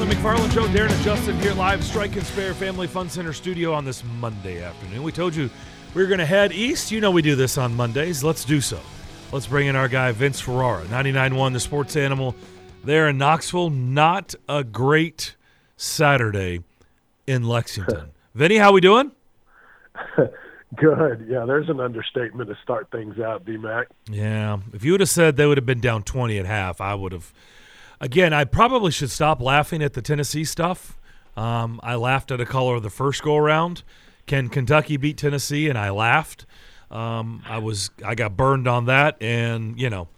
on the McFarland Show. Darren and Justin here live, Strike and Spare Family Fun Center studio on this Monday afternoon. We told you we were going to head east. You know we do this on Mondays. Let's do so. Let's bring in our guy, Vince Ferrara, 99.1 The Sports Animal there in Knoxville. Not a great Saturday in Lexington. Vinny, how we doing? Good. Yeah, there's an understatement to start things out, D Mac. Yeah. If you would have said they would have been down 20 at half, I would have – again, I probably should stop laughing at the Tennessee stuff. Um, I laughed at a color of the first go around. Can Kentucky beat Tennessee? And I laughed. Um, I was I got burned on that, and you know,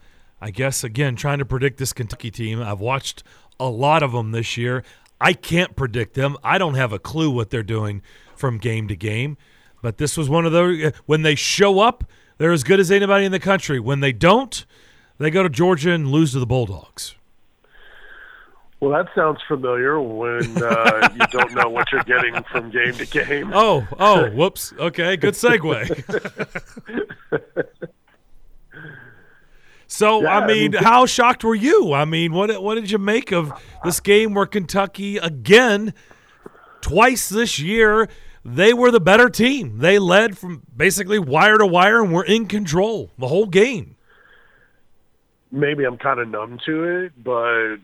I guess again trying to predict this Kentucky team. I've watched a lot of them this year. I can't predict them. I don't have a clue what they're doing from game to game. But this was one of those when they show up, they're as good as anybody in the country. When they don't, they go to Georgia and lose to the Bulldogs. Well, that sounds familiar when uh, you don't know what you're getting from game to game. Oh, oh, whoops. Okay, good segue. so, yeah, I, mean, I mean, how shocked were you? I mean, what what did you make of this game where Kentucky again, twice this year, they were the better team. They led from basically wire to wire and were in control the whole game. Maybe I'm kind of numb to it, but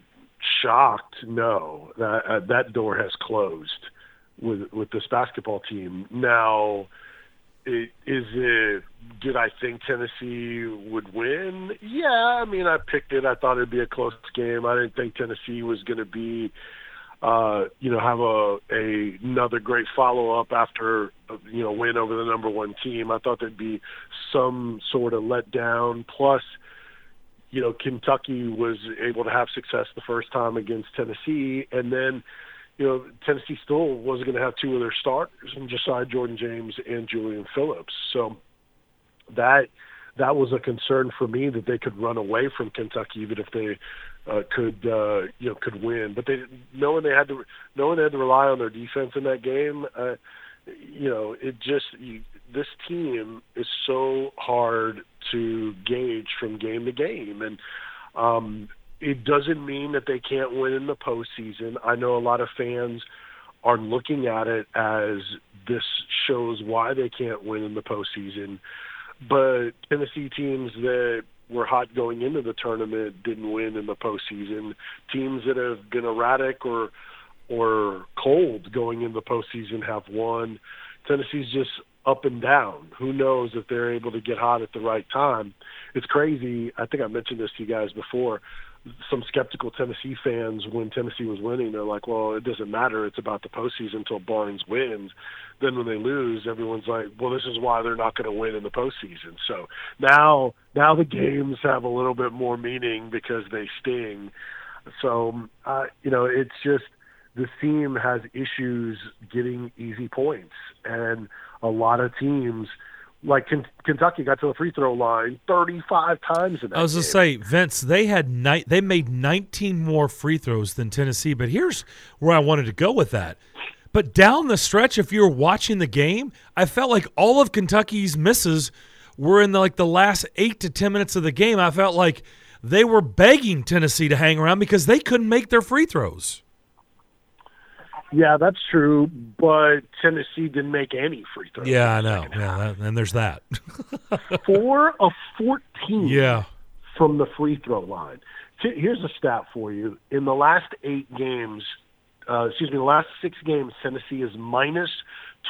shocked. No, that uh, that door has closed with with this basketball team. Now, it, is it? Did I think Tennessee would win? Yeah, I mean, I picked it. I thought it'd be a close game. I didn't think Tennessee was going to be, uh, you know, have a, a another great follow up after you know win over the number one team. I thought there'd be some sort of letdown. Plus you know, Kentucky was able to have success the first time against Tennessee, and then, you know, Tennessee still wasn't going to have two of their starters, and Josiah Jordan James and Julian Phillips. So that that was a concern for me that they could run away from Kentucky even if they uh, could uh, you know could win. But they knowing they had to knowing they had to rely on their defense in that game, uh, you know, it just you, this team is so hard to gauge from game to game, and um, it doesn't mean that they can't win in the postseason. I know a lot of fans are looking at it as this shows why they can't win in the postseason, but Tennessee teams that were hot going into the tournament didn't win in the postseason. Teams that have been erratic or or cold going in the postseason have won. Tennessee's just up and down. Who knows if they're able to get hot at the right time? It's crazy. I think I mentioned this to you guys before. Some skeptical Tennessee fans, when Tennessee was winning, they're like, "Well, it doesn't matter. It's about the postseason until Barnes wins." Then when they lose, everyone's like, "Well, this is why they're not going to win in the postseason." So now, now the games have a little bit more meaning because they sting. So, uh, you know, it's just the team has issues getting easy points, and a lot of teams like Kentucky got to the free throw line 35 times in that I was going to say, Vince, they had ni- they made 19 more free throws than Tennessee, but here's where I wanted to go with that. But down the stretch, if you're watching the game, I felt like all of Kentucky's misses were in the, like the last eight to 10 minutes of the game. I felt like they were begging Tennessee to hang around because they couldn't make their free throws. Yeah, that's true, but Tennessee didn't make any free throws. Yeah, I know. Yeah, that, and there's that. Four of 14 yeah. from the free throw line. Here's a stat for you. In the last eight games, uh, excuse me, the last six games, Tennessee is minus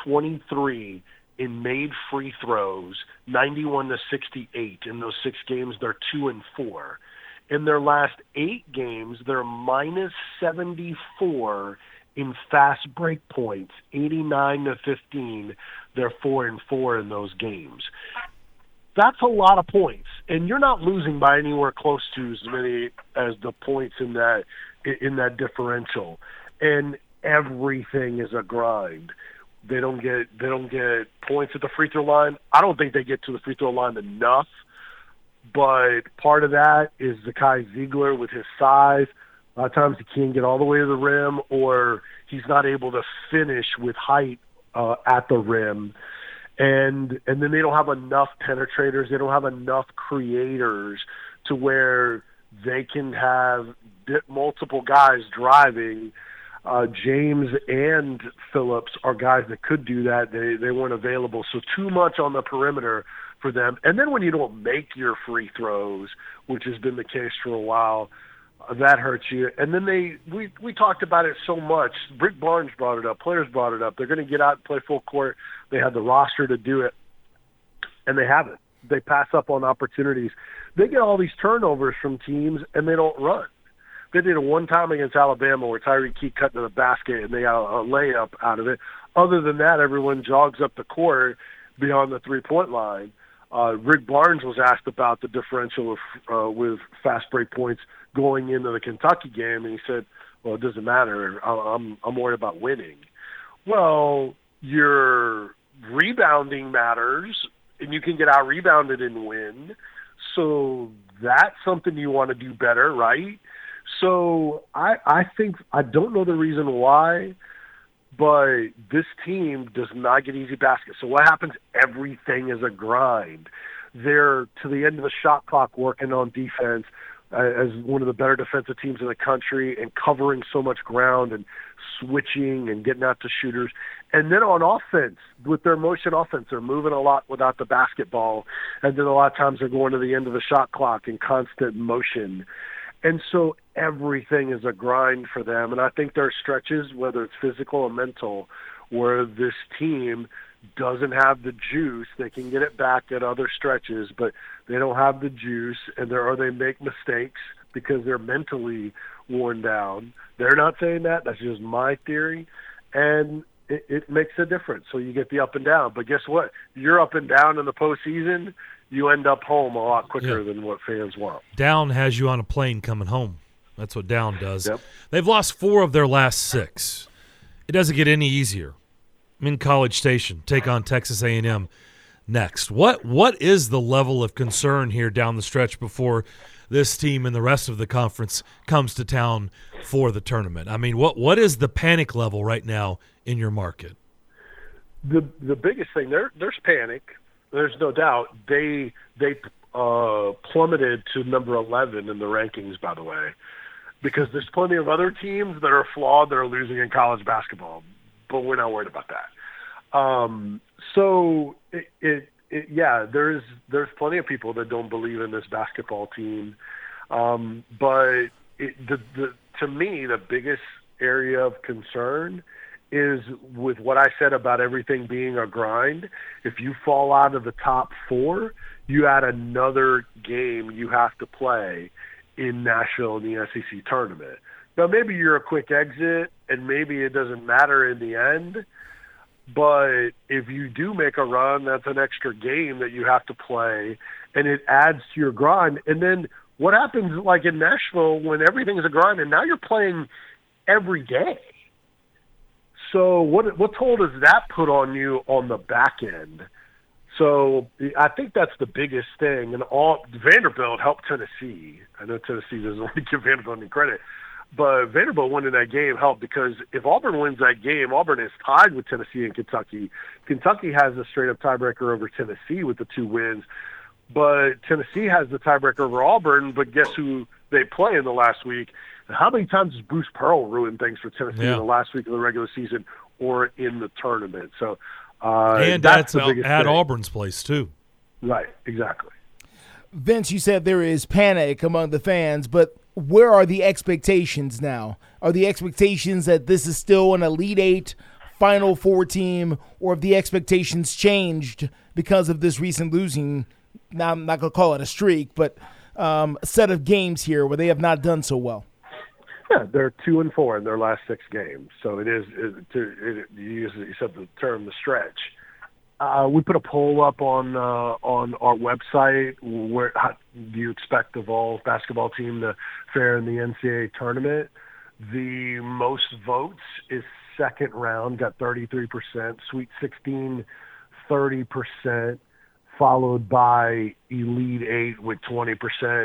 23 in made free throws, 91 to 68. In those six games, they're two and four. In their last eight games, they're minus 74 in fast break points, 89 to 15. They're four and four in those games. That's a lot of points, and you're not losing by anywhere close to as many as the points in that in that differential. And everything is a grind. They don't get they don't get points at the free throw line. I don't think they get to the free throw line enough. But part of that is Zakai Zeigler with his size a lot of times he can't get all the way to the rim, or he's not able to finish with height uh, at the rim. And and then they don't have enough penetrators. They don't have enough creators to where they can have multiple guys driving uh, James and Phillips are guys that could do that. They they weren't available, so too much on the perimeter for them. And then when you don't make your free throws, which has been the case for a while, that hurts you. And then they we we talked about it so much. Rick Barnes brought it up. Players brought it up. They're going to get out and play full court. They had the roster to do it, and they haven't. They pass up on opportunities. They get all these turnovers from teams, and they don't run. They did it one time against Alabama where Tyreke Key cut to the basket and they got a layup out of it. Other than that, everyone jogs up the court beyond the three point line. Uh, Rick Barnes was asked about the differential of, uh, with fast break points going into the Kentucky game, and he said, "Well, it doesn't matter. I'm I'm worried about winning." Well, your rebounding matters, and you can get out rebounded and win. So that's something you want to do better, right? So I I think I don't know the reason why, but this team does not get easy baskets. So what happens? Everything is a grind. They're to the end of the shot clock working on defense uh, as one of the better defensive teams in the country and covering so much ground and switching and getting out to shooters. And then on offense, with their motion offense, they're moving a lot without the basketball. And then a lot of times they're going to the end of the shot clock in constant motion. And so everything is a grind for them. And I think there are stretches, whether it's physical or mental, where this team doesn't have the juice. They can get it back at other stretches, but they don't have the juice, and there or they make mistakes because they're mentally worn down. They're not saying that. That's just my theory, and it, it makes a difference. So you get the up and down. But guess what? You're up and down in the postseason you end up home a lot quicker yeah. than what fans want. Down has you on a plane coming home. That's what down does. Yep. They've lost four of their last six. It doesn't get any easier. I'm in College Station. Take on Texas A&M next. What what is the level of concern here down the stretch before this team and the rest of the conference comes to town for the tournament? I mean, what what is the panic level right now in your market? The the biggest thing there there's panic there's no doubt they they uh, plummeted to number 11 in the rankings. By the way, because there's plenty of other teams that are flawed that are losing in college basketball, but we're not worried about that. Um, so it, it, it, yeah, there's there's plenty of people that don't believe in this basketball team, um, but it, the, the to me the biggest area of concern is with what I said about everything being a grind. If you fall out of the top four, you add another game you have to play in Nashville in the SEC tournament. Now, maybe you're a quick exit, and maybe it doesn't matter in the end. But if you do make a run, that's an extra game that you have to play, and it adds to your grind. And then what happens, like in Nashville, when everything's a grind, and now you're playing every day? So what what toll does that put on you on the back end? So I think that's the biggest thing. And all Vanderbilt helped Tennessee. I know Tennessee doesn't want to give Vanderbilt any credit, but Vanderbilt winning that game helped because if Auburn wins that game, Auburn is tied with Tennessee and Kentucky. Kentucky has a straight up tiebreaker over Tennessee with the two wins, but Tennessee has the tiebreaker over Auburn. But guess who they play in the last week? How many times has Bruce Pearl ruined things for Tennessee yeah. in the last week of the regular season or in the tournament? So, uh, and that's the biggest at. Auburn's place too. Right, exactly. Vince, you said there is panic among the fans, but where are the expectations now? Are the expectations that this is still an Elite Eight, Final Four team, or have the expectations changed because of this recent losing? Now, I'm not going to call it a streak, but um, set of games here where they have not done so well. Yeah, they're two and four in their last six games. So it is it, to it, you used you said the term the stretch. Uh, we put a poll up on uh, on our website. Where how, do you expect the Vols basketball team to fare in the NCAA tournament? The most votes is second round, got 33%. Sweet 16, 30%, followed by Elite Eight with 20%,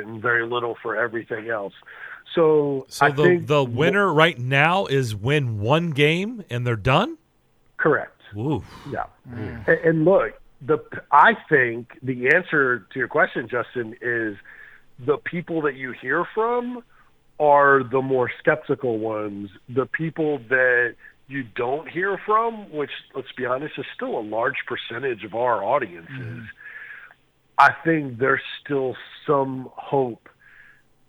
and very little for everything else. So, so I the the winner right now is win one game and they're done. Correct. Ooh. Yeah. Mm. And, and look, the I think the answer to your question, Justin, is the people that you hear from are the more skeptical ones, the people that you don't hear from, which let's be honest is still a large percentage of our audiences. Mm-hmm. I think there's still some hope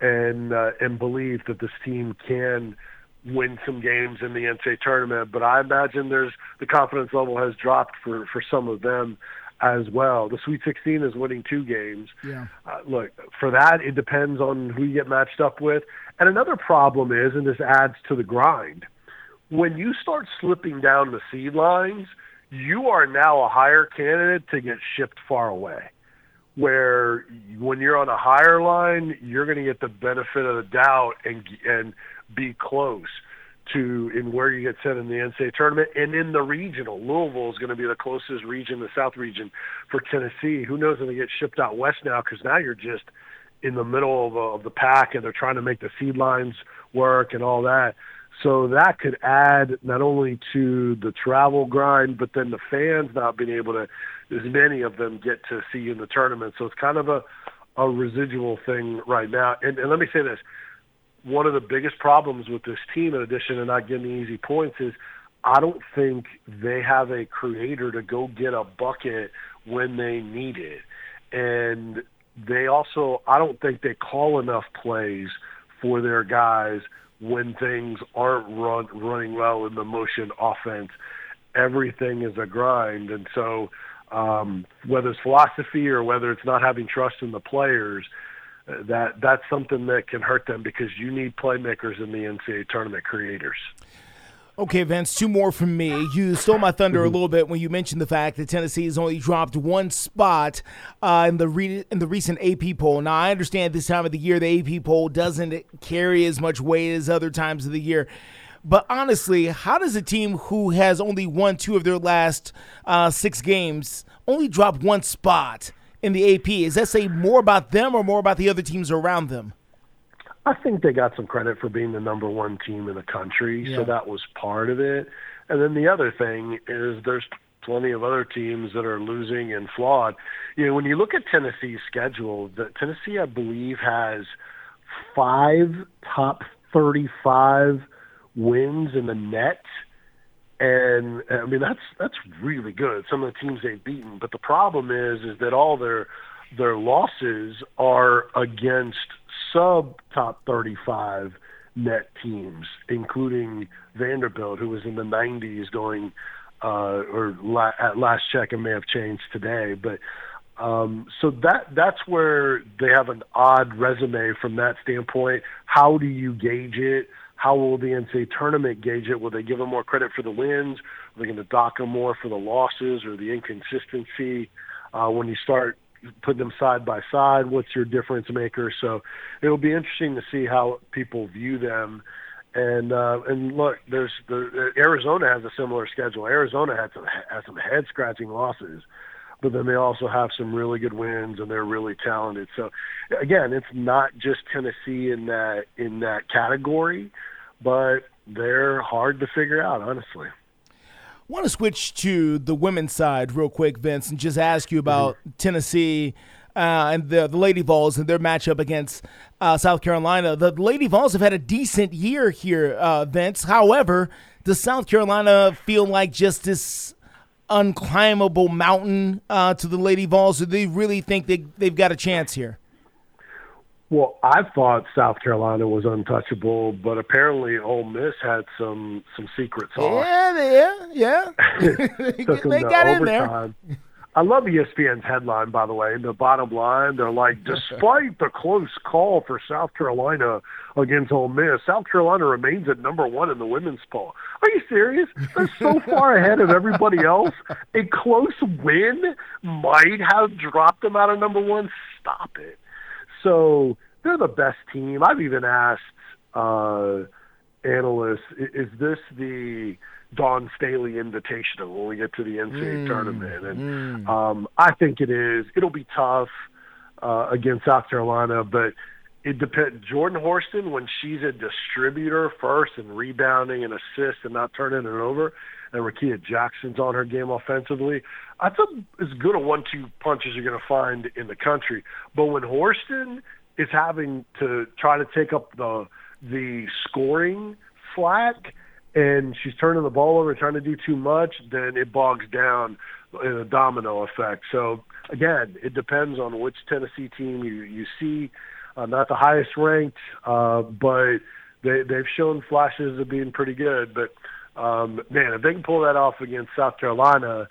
and uh, and belief that this team can win some games in the NCAA tournament. But I imagine there's the confidence level has dropped for for some of them as well. The Sweet 16 is winning two games. Yeah. Uh, look, for that, it depends on who you get matched up with. And another problem is, and this adds to the grind, when you start slipping down the seed lines, you are now a higher candidate to get shipped far away. Where when you're on a higher line, you're going to get the benefit of the doubt and and be close to in where you get set in the NCAA tournament and in the regional. Louisville is going to be the closest region, the South region for Tennessee. Who knows when they get shipped out west now? Because now you're just in the middle of, uh, of the pack, and they're trying to make the seed lines work and all that. So that could add not only to the travel grind, but then the fans not being able to, as many of them get to see you in the tournament. So it's kind of a, a residual thing right now. And, and let me say this: one of the biggest problems with this team, in addition to not getting easy points, is I don't think they have a creator to go get a bucket when they need it. And they also, I don't think they call enough plays for their guys when things aren't run, running well in the motion offense. Everything is a grind. And so, um, whether it's philosophy or whether it's not having trust in the players – that that's something that can hurt them because you need playmakers in the NCAA tournament creators. Okay, Vince, two more from me. You stole my thunder a mm-hmm. little bit when you mentioned the fact that Tennessee has only dropped one spot uh, in the re- in the recent AP poll. Now, I understand this time of the year the AP poll doesn't carry as much weight as other times of the year. But honestly, how does a team who has only won two of their last uh, six games only drop one spot? in the AP. Is that say more about them or more about the other teams around them? I think they got some credit for being the number one team in the country, yeah. so that was part of it. And then the other thing is there's plenty of other teams that are losing and flawed. You know, when you look at Tennessee's schedule, the, Tennessee, I believe, has five top 35 wins in the net and I mean that's that's really good. Some of the teams they've beaten, but the problem is is that all their their losses are against sub top 35 net teams, including Vanderbilt, who was in the 90s going, uh, or la- at last check, it may have changed today, but um, so that that's where they have an odd resume from that standpoint. How do you gauge it? How will the NCAA tournament gauge it? Will they give them more credit for the wins? Are they going to dock them more for the losses or the inconsistency? Uh, when you start putting them side by side, what's your difference maker? So it'll be interesting to see how people view them. And uh, and look, there's the Arizona has a similar schedule. Arizona had some has some head scratching losses but then they also have some really good wins and they're really talented. So again, it's not just Tennessee in that in that category, but they're hard to figure out, honestly. I want to switch to the women's side real quick, Vince, and just ask you about mm-hmm. Tennessee uh, and the, the Lady Vols and their matchup against uh, South Carolina. The Lady Vols have had a decent year here, uh, Vince. However, does South Carolina feel like just this unclimbable mountain uh, to the Lady Vols? Do they really think they, they've got a chance here? Well, I thought South Carolina was untouchable, but apparently Ole Miss had some some secret sauce. Yeah, yeah, yeah. they got in there. I love ESPN's headline, by the way. In the bottom line, they're like, despite the close call for South Carolina against Ole Miss, South Carolina remains at number one in the women's poll. Are you serious? They're so far ahead of everybody else. A close win might have dropped them out of number one. Stop it. So they're the best team. I've even asked uh, analysts, is this the – Dawn Staley Invitational when we get to the NCAA mm, tournament, and mm. um, I think it is. It'll be tough uh, against South Carolina, but it depends. Jordan Horston, when she's a distributor first and rebounding and assist and not turning it over, and Rickea Jackson's on her game offensively, that's a, as good a one-two punch as you're going to find in the country. But when Horston is having to try to take up the the scoring flack and she's turning the ball over trying to do too much, then it bogs down in a domino effect. So again, it depends on which Tennessee team you you see. Uh, not the highest ranked, uh, but they they've shown flashes of being pretty good. But um, man, if they can pull that off against South Carolina,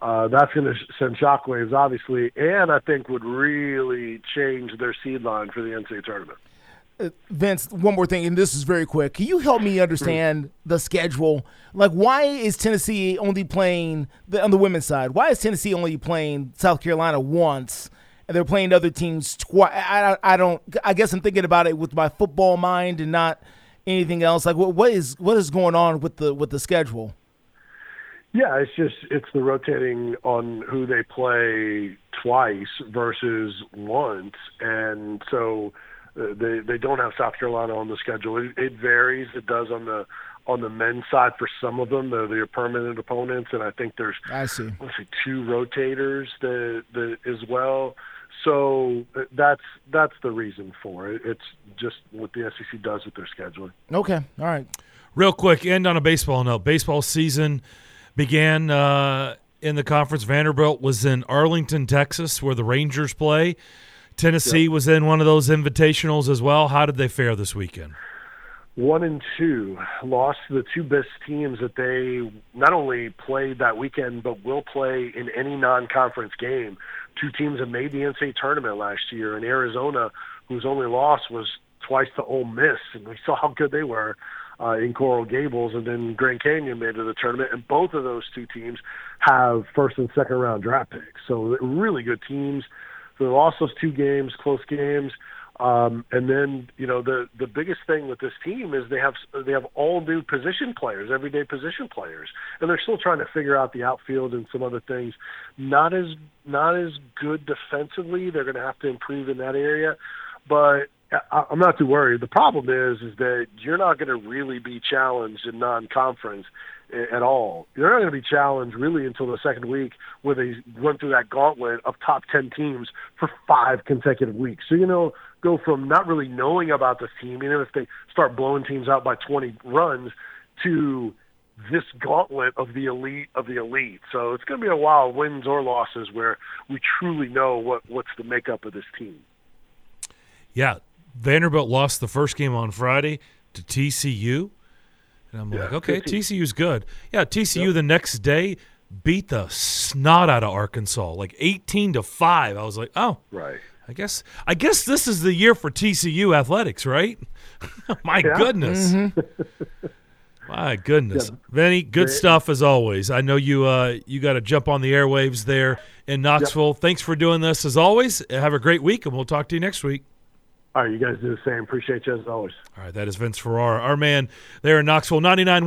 uh, that's going to send shockwaves, obviously, and I think would really change their seed line for the NCAA tournament. Vince, one more thing, and this is very quick. Can you help me understand the schedule? Like, why is Tennessee only playing the, on the women's side? Why is Tennessee only playing South Carolina once, and they're playing other teams twice? I, I, don't. I guess I'm thinking about it with my football mind and not anything else. Like, what, what is what is going on with the with the schedule? Yeah, it's just it's the rotating on who they play twice versus once, and so they they don't have South Carolina on the schedule. It, it varies. It does on the on the men's side for some of them. They're, they're permanent opponents, and I think there's I see. Let's see, two rotators that, that as well. So uh, that's that's the reason for it. It's just what the SEC does with their scheduling. Okay, all right. Real quick, end on a baseball note. Baseball season began uh, in the conference. Vanderbilt was in Arlington, Texas, where the Rangers play. Tennessee yep. was in one of those invitationals as well. How did they fare this weekend? One and two lost to the two best teams that they not only played that weekend, but will play in any non-conference game. Two teams that made the NCAA tournament last year, in Arizona, whose only loss was twice to Ole Miss, and we saw how good they were uh, in Coral Gables, and then Grand Canyon made it to the tournament. And both of those two teams have first and second round draft picks, so really good teams. So they lost those two games, close games. Um, and then you know the the biggest thing with this team is they have they have all new position players, everyday position players, and they're still trying to figure out the outfield and some other things. Not as not as good defensively. They're going to have to improve in that area, but I'm not too worried. The problem is is that you're not going to really be challenged in non-conference eh, at all. You're not going to be challenged really until the second week where they run through that gauntlet of top 10 teams for five consecutive weeks. So, you know, go from not really knowing about this team, even if they start blowing teams out by 20 runs, to this gauntlet of the elite of the elite. So it's going to be a while, wins or losses, where we truly know what, what's the makeup of this team. Yeah. Vanderbilt lost the first game on Friday to TCU. And I'm yeah, like, okay, TCU's good. Yeah, TCU yep. the next day beat the snot out of Arkansas, like 18 to 5. I was like, "Oh, right. I guess I guess this is the year for TCU athletics, right?" My goodness. Mm-hmm. My goodness. Yeah. Vinny, good stuff as always. I know you uh, you got to jump on the airwaves there in Knoxville. Yep. Thanks for doing this as always. Have a great week and we'll talk to you next week. All right, you guys do the same. Appreciate you as always. All right, that is Vince Ferrara, our man there in Knoxville, 99.